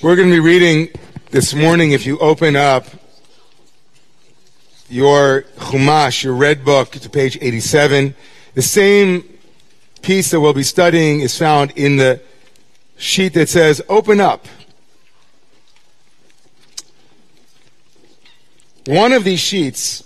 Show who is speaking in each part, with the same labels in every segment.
Speaker 1: We're going to be reading this morning, if you open up your Chumash, your red book, to page 87. The same piece that we'll be studying is found in the sheet that says, Open up. One of these sheets,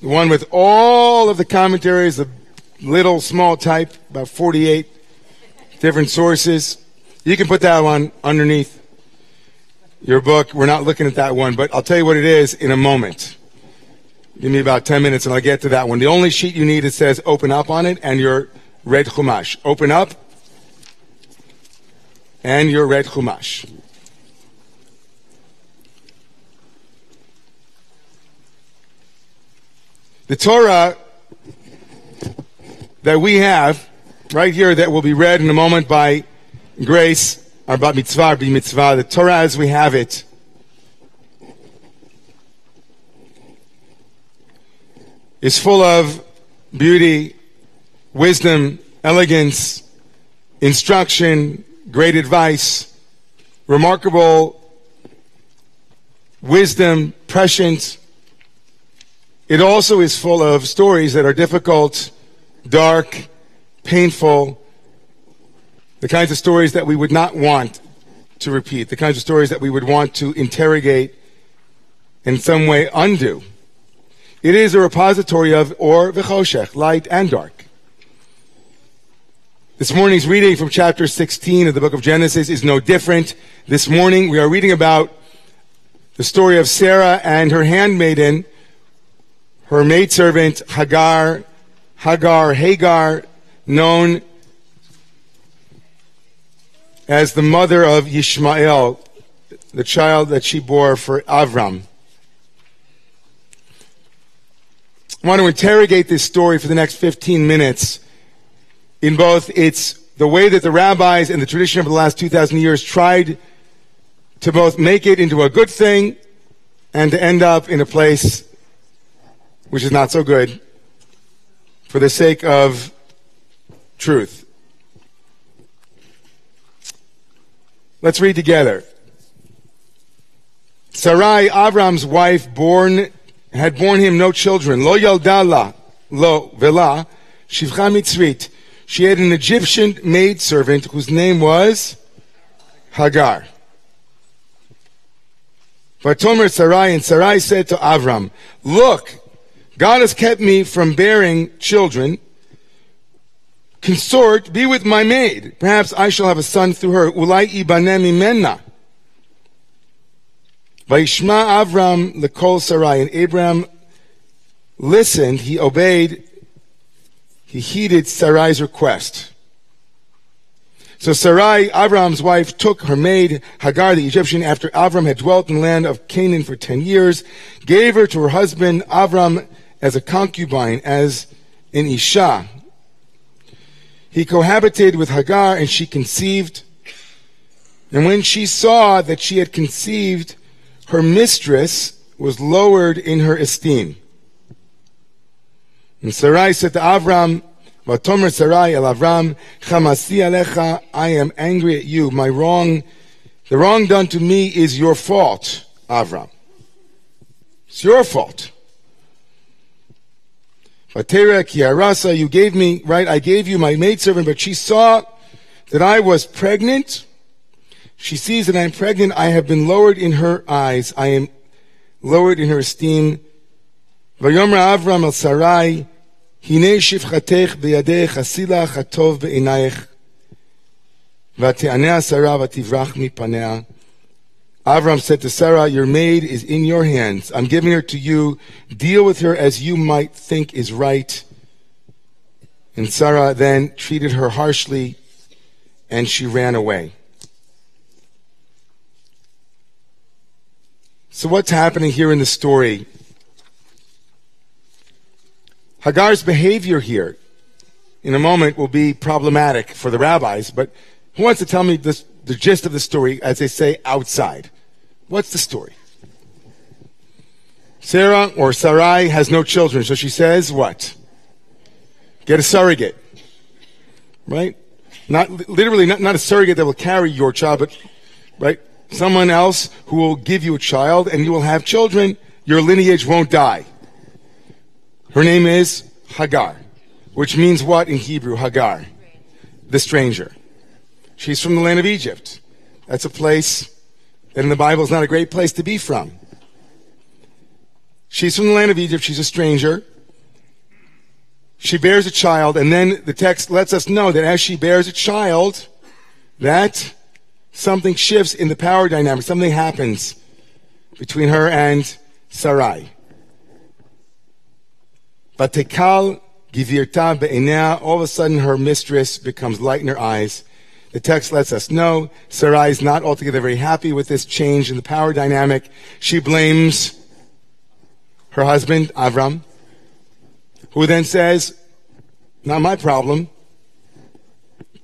Speaker 1: the one with all of the commentaries, the little small type, about 48 different sources, you can put that one underneath your book. We're not looking at that one, but I'll tell you what it is in a moment. Give me about 10 minutes and I'll get to that one. The only sheet you need, it says open up on it and your red chumash. Open up and your red chumash. The Torah that we have right here that will be read in a moment by grace, our bat mitzvah, be mitzvah, the Torah as we have it, is full of beauty, wisdom, elegance, instruction, great advice, remarkable wisdom, prescience. It also is full of stories that are difficult, dark, painful, the kinds of stories that we would not want to repeat, the kinds of stories that we would want to interrogate in some way undo. It is a repository of or v'choshech, light and dark. This morning's reading from chapter 16 of the book of Genesis is no different. This morning we are reading about the story of Sarah and her handmaiden, her maidservant Hagar, Hagar, Hagar, known as the mother of Ishmael, the child that she bore for Avram. I want to interrogate this story for the next 15 minutes in both its the way that the rabbis and the tradition of the last 2,000 years tried to both make it into a good thing and to end up in a place which is not so good for the sake of truth. Let's read together. Sarai, Avram's wife, born had borne him no children. Lo yaldala, lo vela, shivcha mitzvit. She had an Egyptian maidservant whose name was Hagar. Vatomer Sarai, and Sarai said to Avram, Look, God has kept me from bearing children consort, be with my maid. Perhaps I shall have a son through her. Ulai ibanem imena. Vaishma Avram lekol Sarai. And Abraham listened, he obeyed, he heeded Sarai's request. So Sarai, Avram's wife, took her maid Hagar the Egyptian after Avram had dwelt in the land of Canaan for ten years, gave her to her husband Avram as a concubine, as an Isha, he cohabitated with Hagar and she conceived. And when she saw that she had conceived, her mistress was lowered in her esteem. And Sarai said to Avram, Vatomer Sarai el Avram, Chamasi alecha, I am angry at you. My wrong, the wrong done to me is your fault, Avram. It's your fault. Vatera kiarasa, you gave me, right, I gave you my maidservant, but she saw that I was pregnant. She sees that I'm pregnant. I have been lowered in her eyes. I am lowered in her esteem. Vayomra Avram al Sarai, Hine shifchatech beyadech asila chatov be'inayech. ותענה שרה ותברח מפניה. Avram said to Sarah, Your maid is in your hands. I'm giving her to you. Deal with her as you might think is right. And Sarah then treated her harshly and she ran away. So, what's happening here in the story? Hagar's behavior here, in a moment, will be problematic for the rabbis, but who wants to tell me this, the gist of the story, as they say, outside? What's the story? Sarah or Sarai has no children, so she says what? Get a surrogate. Right? Not literally not, not a surrogate that will carry your child, but right? Someone else who will give you a child and you will have children. Your lineage won't die. Her name is Hagar, which means what in Hebrew? Hagar, the stranger. She's from the land of Egypt. That's a place that in the Bible is not a great place to be from. She's from the land of Egypt. She's a stranger. She bears a child, and then the text lets us know that as she bears a child, that something shifts in the power dynamic. Something happens between her and Sarai. Vatekal givirta be'inea. All of a sudden, her mistress becomes light in her eyes. The text lets us know Sarai is not altogether very happy with this change in the power dynamic. She blames her husband, Avram, who then says, Not my problem.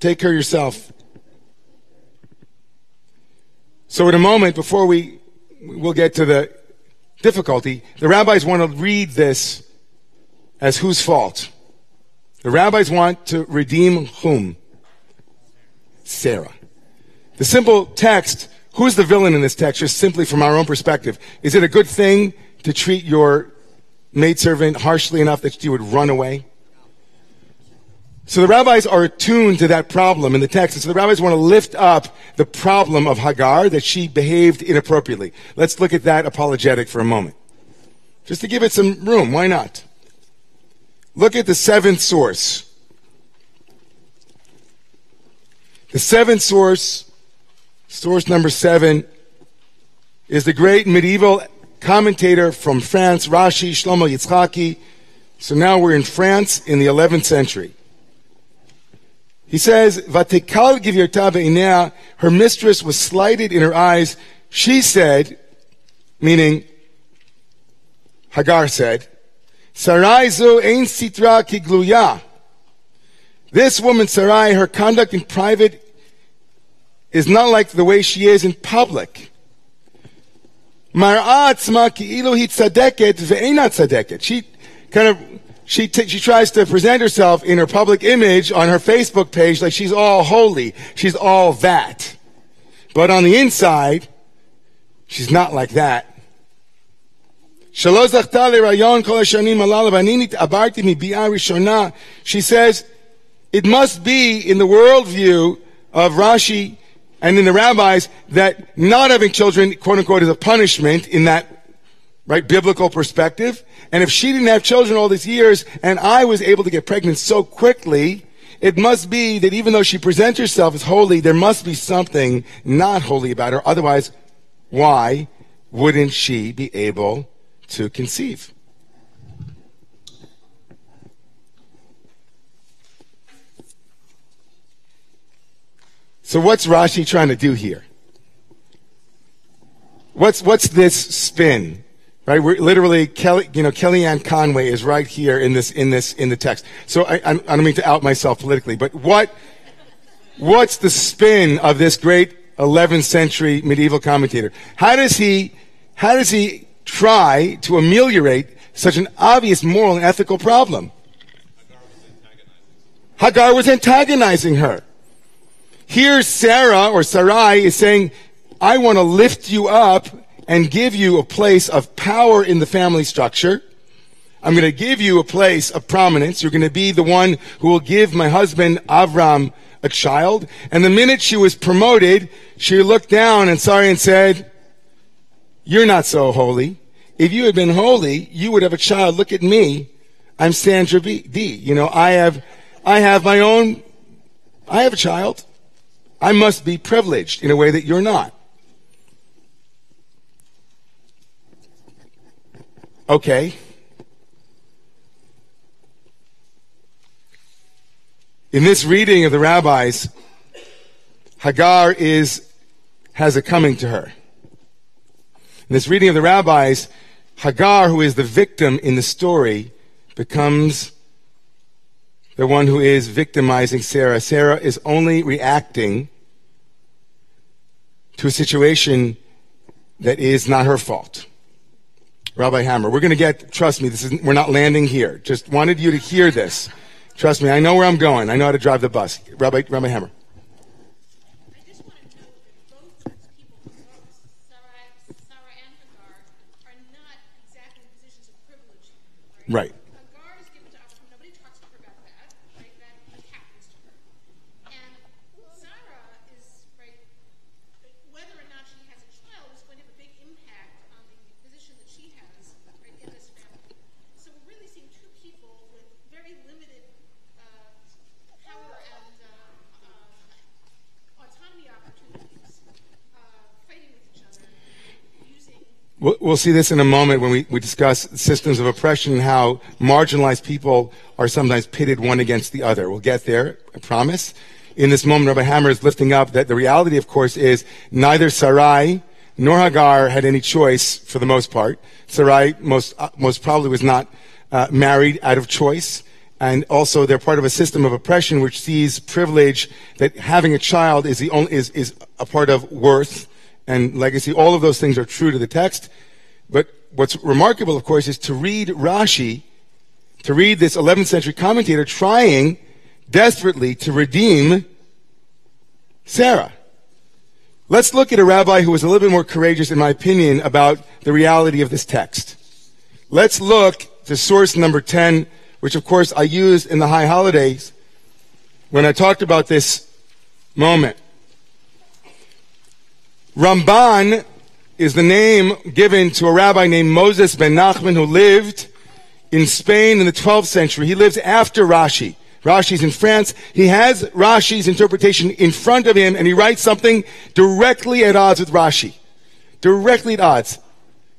Speaker 1: Take care of yourself. So, in a moment, before we we'll get to the difficulty, the rabbis want to read this as whose fault? The rabbis want to redeem whom? Sarah. The simple text, who's the villain in this text, just simply from our own perspective? Is it a good thing to treat your maidservant harshly enough that you would run away? So the rabbis are attuned to that problem in the text. And so the rabbis want to lift up the problem of Hagar, that she behaved inappropriately. Let's look at that apologetic for a moment. Just to give it some room. Why not? Look at the seventh source. The seventh source, source number seven, is the great medieval commentator from France, Rashi Shlomo Yitzchaki. So now we're in France in the 11th century. He says, Vatekal Givirta her mistress was slighted in her eyes. She said, meaning Hagar said, Sarai zo ein sitra ki kigluya. This woman, Sarai, her conduct in private is not like the way she is in public. She kind of she t- she tries to present herself in her public image on her Facebook page like she's all holy, she's all that. But on the inside, she's not like that. She says, it must be in the worldview of Rashi and in the rabbis that not having children, quote unquote, is a punishment in that, right, biblical perspective. And if she didn't have children all these years and I was able to get pregnant so quickly, it must be that even though she presents herself as holy, there must be something not holy about her. Otherwise, why wouldn't she be able to conceive? So what's Rashi trying to do here? What's, what's this spin? Right? We're literally, Kelly, you know, Kellyanne Conway is right here in this, in this, in the text. So I, I don't mean to out myself politically, but what, what's the spin of this great 11th century medieval commentator? How does he, how does he try to ameliorate such an obvious moral and ethical problem? Hagar was antagonizing her. Here, Sarah or Sarai is saying, I want to lift you up and give you a place of power in the family structure. I'm going to give you a place of prominence. You're going to be the one who will give my husband Avram a child. And the minute she was promoted, she looked down and Sarai and said, you're not so holy. If you had been holy, you would have a child. Look at me. I'm Sandra B. D. You know, I have, I have my own, I have a child. I must be privileged in a way that you're not. Okay. In this reading of the rabbis, Hagar is, has a coming to her. In this reading of the rabbis, Hagar, who is the victim in the story, becomes the one who is victimizing Sarah. Sarah is only reacting to a situation that is not her fault. Rabbi Hammer, we're going to get, trust me, this is, we're not landing here. Just wanted you to hear this. Trust me, I know where I'm going. I know how to drive the bus. Rabbi, Rabbi Hammer. Right. We'll, we'll see this in a moment when we, we discuss systems of oppression and how marginalized people are sometimes pitted one against the other. We'll get there, I promise. In this moment, Rabbi Hammer is lifting up that the reality, of course, is neither Sarai nor Hagar had any choice for the most part. Sarai most, uh, most probably was not uh, married out of choice. And also, they're part of a system of oppression which sees privilege that having a child is the only, is, is a part of worth and legacy. All of those things are true to the text. But what's remarkable, of course, is to read Rashi, to read this 11th century commentator trying desperately to redeem Sarah. Let's look at a rabbi who was a little bit more courageous, in my opinion, about the reality of this text. Let's look to source number 10, which of course I used in the high holidays when I talked about this moment. Ramban is the name given to a rabbi named Moses ben Nachman who lived in Spain in the 12th century. He lives after Rashi. Rashi's in France. He has Rashi's interpretation in front of him and he writes something directly at odds with Rashi. Directly at odds.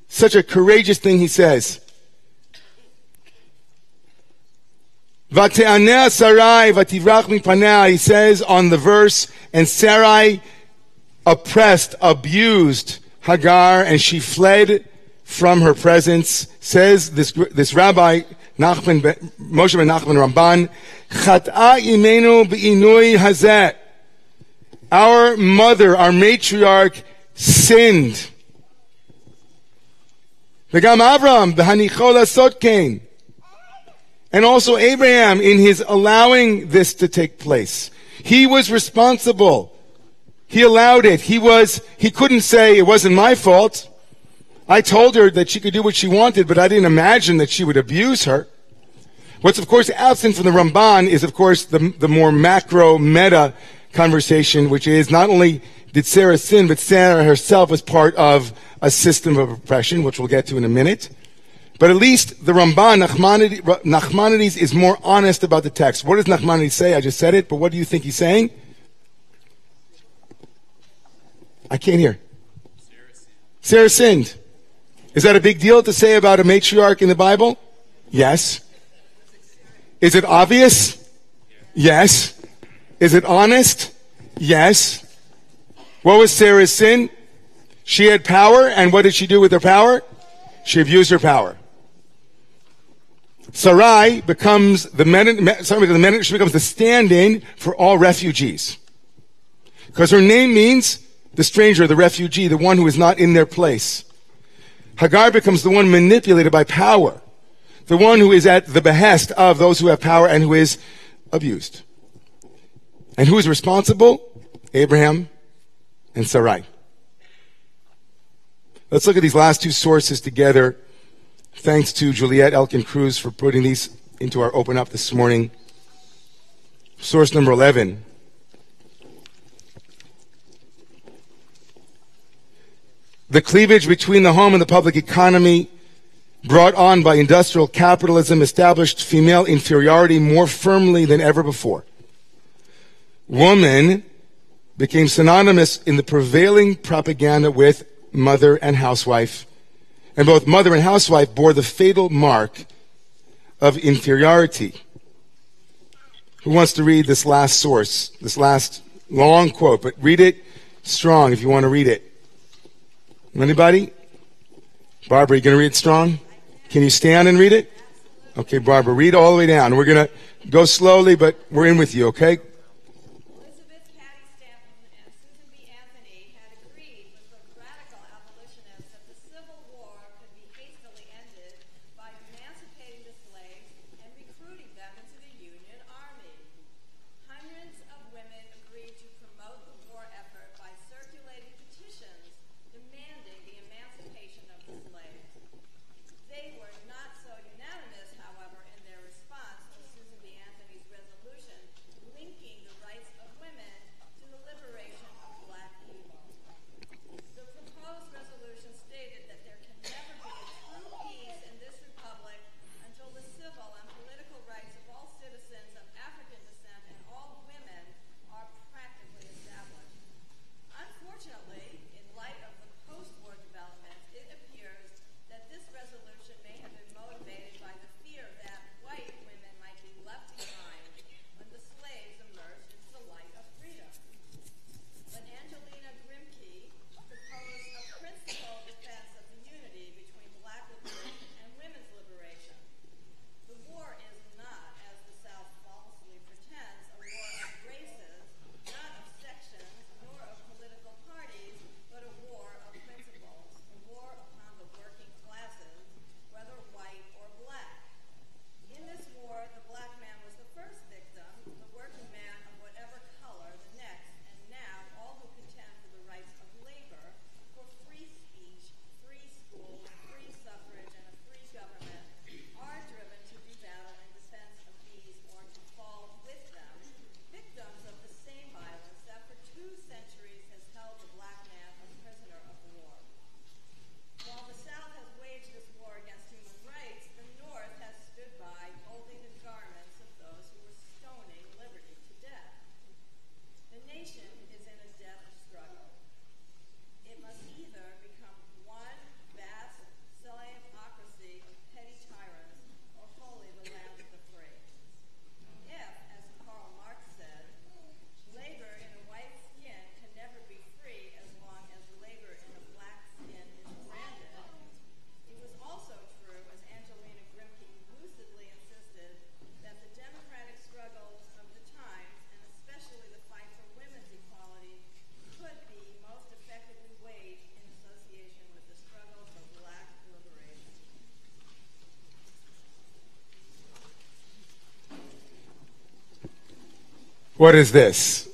Speaker 1: Such a courageous thing he says. He says on the verse, and Sarai oppressed, abused Hagar, and she fled from her presence. Says this, this rabbi, Nachman, Moshe ben Nachman Ramban, Chat'a imenu be'inui hazet. Our mother, our matriarch, sinned. V'gam Avram, b'hanichol asot kein. And also Abraham in his allowing this to take place. He was responsible. He allowed it. He was, he couldn't say it wasn't my fault. I told her that she could do what she wanted, but I didn't imagine that she would abuse her. What's of course absent from the Ramban is of course the, the more macro meta conversation, which is not only did Sarah sin, but Sarah herself was part of a system of oppression, which we'll get to in a minute. But at least the Ramban, Nachmanides, Nachmanides is more honest about the text. What does Nachmanides say? I just said it, but what do you think he's saying? I can't hear. Sarah sinned. Is that a big deal to say about a matriarch in the Bible? Yes. Is it obvious? Yes. Is it honest? Yes. What was Sarah's sin? She had power, and what did she do with her power? She abused her power. Sarai becomes the men, sorry, the men, she becomes the stand-in for all refugees. Because her name means the stranger, the refugee, the one who is not in their place. Hagar becomes the one manipulated by power, the one who is at the behest of those who have power and who is abused. And who is responsible? Abraham and Sarai. Let's look at these last two sources together. Thanks to Juliet Elkin Cruz for putting these into our open up this morning. Source number 11. The cleavage between the home and the public economy brought on by industrial capitalism established female inferiority more firmly than ever before. Woman became synonymous in the prevailing propaganda with mother and housewife. And both mother and housewife bore the fatal mark of inferiority. Who wants to read this last source, this last long quote, but read it strong if you want to read it. Anybody? Barbara, you going to read strong? Can you stand and read it? Okay, Barbara, read all the way down. We're going to go slowly, but we're in with you, okay? What is this?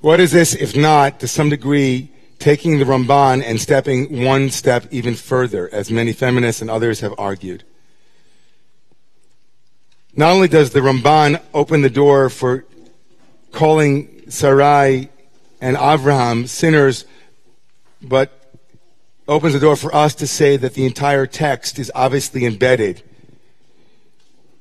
Speaker 1: What is this if not, to some degree, taking the Ramban and stepping one step even further, as many feminists and others have argued? Not only does the Ramban open the door for calling Sarai and Avraham sinners, but opens the door for us to say that the entire text is obviously embedded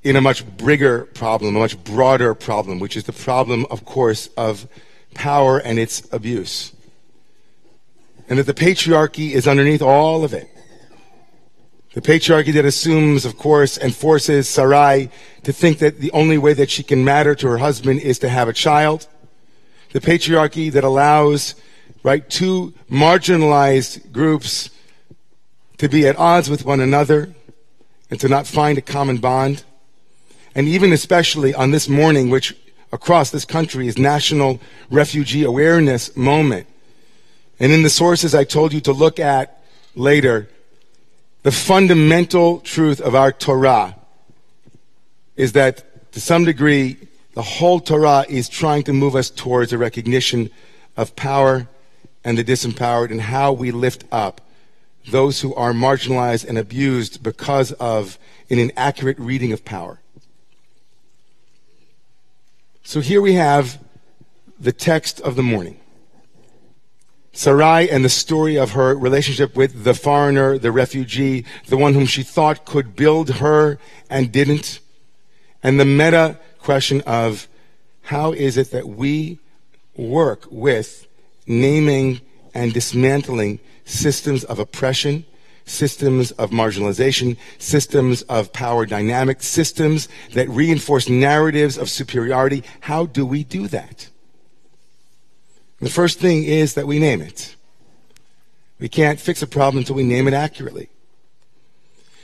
Speaker 1: in a much bigger problem, a much broader problem, which is the problem, of course, of power and its abuse. And that the patriarchy is underneath all of it. The patriarchy that assumes, of course, and forces Sarai to think that the only way that she can matter to her husband is to have a child. The patriarchy that allows, right, two marginalized groups to be at odds with one another and to not find a common bond. And even especially on this morning, which across this country is National Refugee Awareness Moment. And in the sources I told you to look at later, the fundamental truth of our Torah is that to some degree, the whole Torah is trying to move us towards a recognition of power and the disempowered and how we lift up those who are marginalized and abused because of an inaccurate reading of power. So here we have the text of the morning. Sarai and the story of her relationship with the foreigner, the refugee, the one whom she thought could build her and didn't. And the meta question of how is it that we work with naming and dismantling systems of oppression, systems of marginalization, systems of power dynamics, systems that reinforce narratives of superiority. How do we do that? The first thing is that we name it. We can't fix a problem until we name it accurately.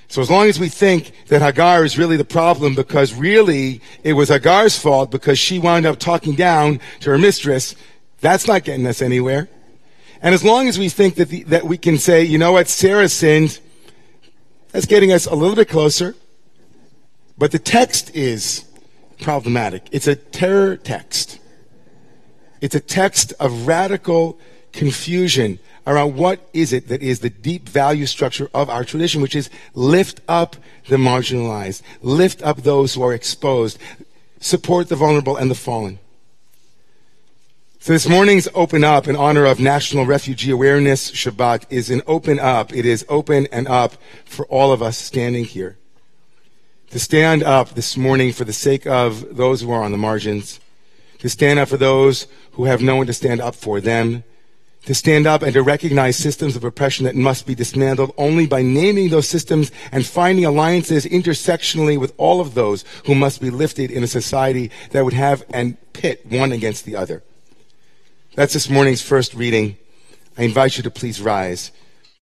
Speaker 1: So as long as we think that Hagar is really the problem because really it was Hagar's fault because she wound up talking down to her mistress, that's not getting us anywhere. And as long as we think that, the, that we can say, you know what, Sarah sinned, that's getting us a little bit closer. But the text is problematic. It's a terror text. It's a text of radical confusion around what is it that is the deep value structure of our tradition, which is lift up the marginalized, lift up those who are exposed, support the vulnerable and the fallen. So this morning's Open Up in honor of National Refugee Awareness Shabbat is an open up. It is open and up for all of us standing here. To stand up this morning for the sake of those who are on the margins. To stand up for those who have no one to stand up for them. To stand up and to recognize systems of oppression that must be dismantled only by naming those systems and finding alliances intersectionally with all of those who must be lifted in a society that would have and pit one against the other. That's this morning's first reading. I invite you to please rise